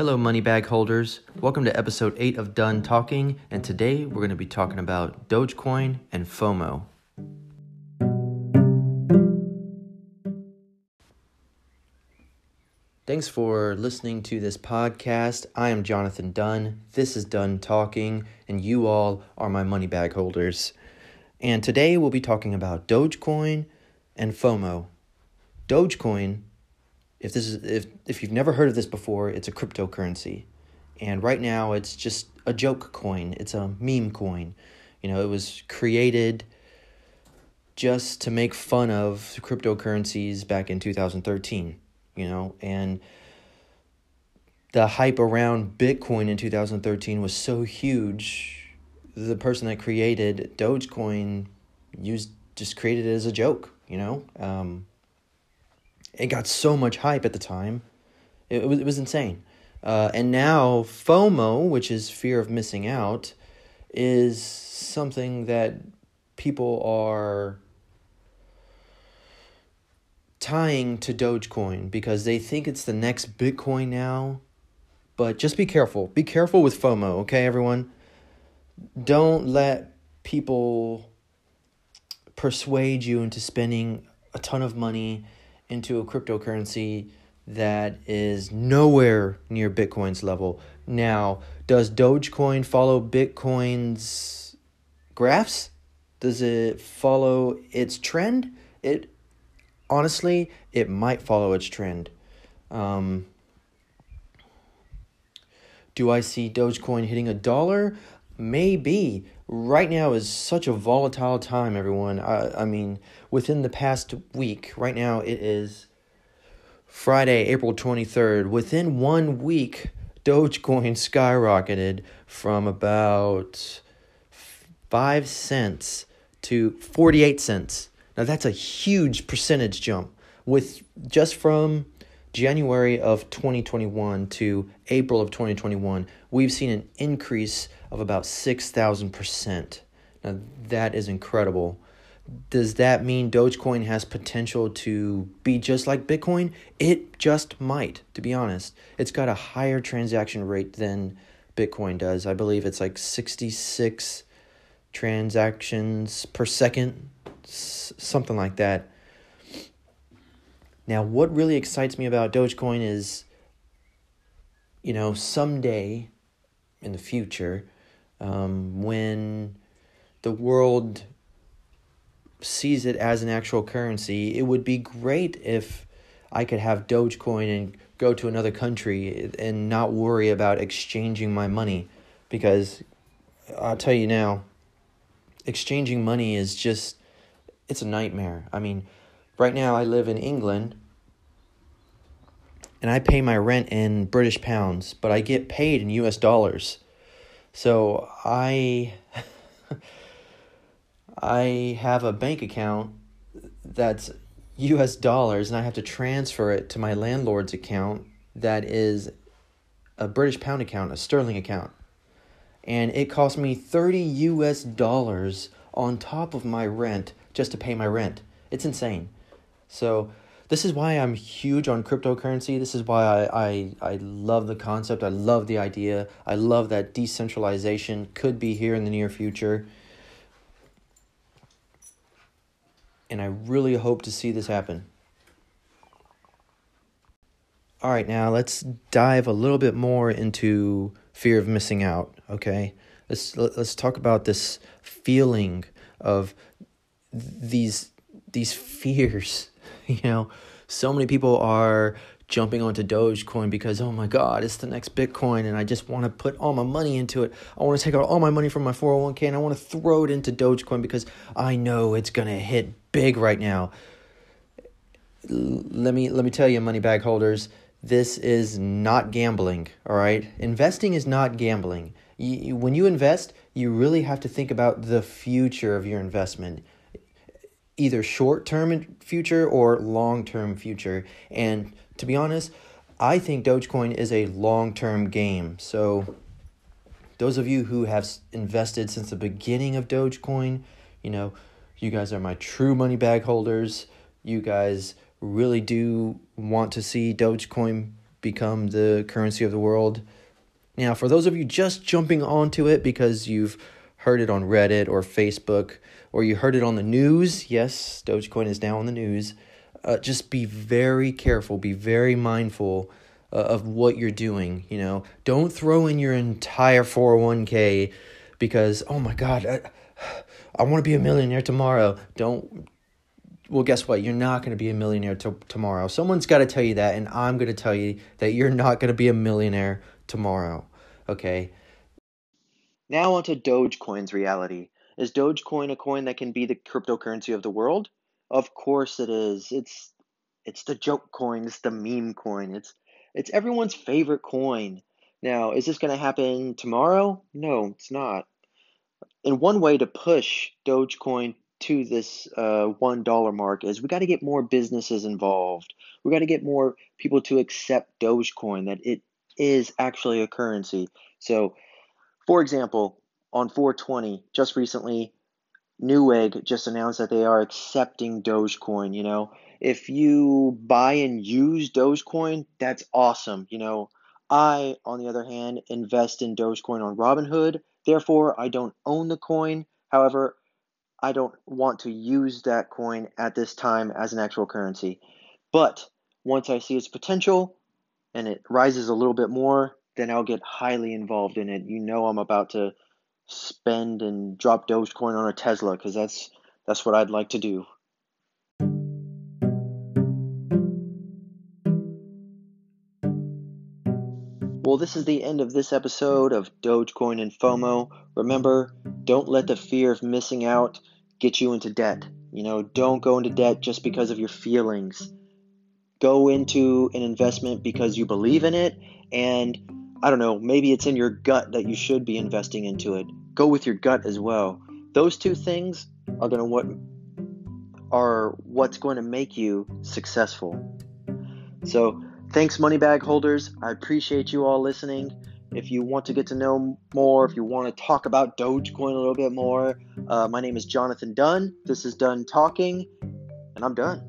Hello, money bag holders. Welcome to episode 8 of Done Talking, and today we're going to be talking about Dogecoin and FOMO. Thanks for listening to this podcast. I am Jonathan Dunn. This is Done Talking, and you all are my money bag holders. And today we'll be talking about Dogecoin and FOMO. Dogecoin if this is if if you've never heard of this before, it's a cryptocurrency. And right now it's just a joke coin. It's a meme coin. You know, it was created just to make fun of cryptocurrencies back in 2013, you know, and the hype around Bitcoin in 2013 was so huge. The person that created Dogecoin used just created it as a joke, you know. Um, it got so much hype at the time. It, it was, it was insane. Uh, and now FOMO, which is fear of missing out, is something that people are tying to Dogecoin because they think it's the next Bitcoin now. But just be careful. Be careful with FOMO, okay, everyone? Don't let people persuade you into spending a ton of money into a cryptocurrency that is nowhere near Bitcoin's level. Now, does Dogecoin follow Bitcoin's graphs? Does it follow its trend? It honestly, it might follow its trend. Um, do I see Dogecoin hitting a dollar? Maybe. Right now is such a volatile time, everyone. I, I mean, within the past week, right now it is Friday, April 23rd. Within one week, Dogecoin skyrocketed from about 5 cents to 48 cents. Now that's a huge percentage jump with just from January of 2021 to April of 2021, we've seen an increase of about 6,000%. Now, that is incredible. Does that mean Dogecoin has potential to be just like Bitcoin? It just might, to be honest. It's got a higher transaction rate than Bitcoin does. I believe it's like 66 transactions per second, something like that. Now, what really excites me about Dogecoin is, you know, someday in the future, um, when the world sees it as an actual currency, it would be great if I could have Dogecoin and go to another country and not worry about exchanging my money. Because I'll tell you now, exchanging money is just, it's a nightmare. I mean, right now I live in England and I pay my rent in British pounds, but I get paid in US dollars. So I I have a bank account that's US dollars and I have to transfer it to my landlord's account that is a British pound account, a sterling account. And it cost me 30 US dollars on top of my rent just to pay my rent. It's insane. So this is why I'm huge on cryptocurrency. This is why I, I, I love the concept. I love the idea. I love that decentralization could be here in the near future. And I really hope to see this happen. All right, now let's dive a little bit more into fear of missing out, okay? Let's let's talk about this feeling of these these fears you know, so many people are jumping onto Dogecoin because oh my god, it's the next Bitcoin and I just want to put all my money into it. I want to take out all my money from my 401k and I want to throw it into Dogecoin because I know it's going to hit big right now. Let me let me tell you money bag holders, this is not gambling, all right? Investing is not gambling. When you invest, you really have to think about the future of your investment either short term future or long term future. And to be honest, I think Dogecoin is a long term game. So, those of you who have invested since the beginning of Dogecoin, you know, you guys are my true money bag holders. You guys really do want to see Dogecoin become the currency of the world. Now, for those of you just jumping onto it because you've heard it on Reddit or Facebook or you heard it on the news, yes, Dogecoin is now on the news. Uh, just be very careful, be very mindful uh, of what you're doing. You know, don't throw in your entire 401k because, oh my God, I, I want to be a millionaire tomorrow. Don't well, guess what? You're not going to be a millionaire t- tomorrow. Someone's got to tell you that, and I'm going to tell you that you're not going to be a millionaire tomorrow. Okay. Now onto Dogecoin's reality. Is Dogecoin a coin that can be the cryptocurrency of the world? Of course it is. It's it's the joke coin. It's the meme coin. It's it's everyone's favorite coin. Now, is this going to happen tomorrow? No, it's not. And one way to push Dogecoin to this uh, one dollar mark is we got to get more businesses involved. We got to get more people to accept Dogecoin that it is actually a currency. So, for example, on 420, just recently, Newegg just announced that they are accepting Dogecoin. You know, if you buy and use Dogecoin, that's awesome. You know, I, on the other hand, invest in Dogecoin on Robinhood. Therefore, I don't own the coin. However, I don't want to use that coin at this time as an actual currency. But once I see its potential and it rises a little bit more, then I'll get highly involved in it. You know, I'm about to spend and drop Dogecoin on a Tesla because that's that's what I'd like to do. Well, this is the end of this episode of Dogecoin and FOMO. Remember, don't let the fear of missing out get you into debt. You know, don't go into debt just because of your feelings. Go into an investment because you believe in it, and I don't know, maybe it's in your gut that you should be investing into it. Go with your gut as well. Those two things are going to what are what's going to make you successful. So, Thanks, money bag holders. I appreciate you all listening. If you want to get to know more, if you want to talk about Dogecoin a little bit more, uh, my name is Jonathan Dunn. This is Dunn Talking, and I'm done.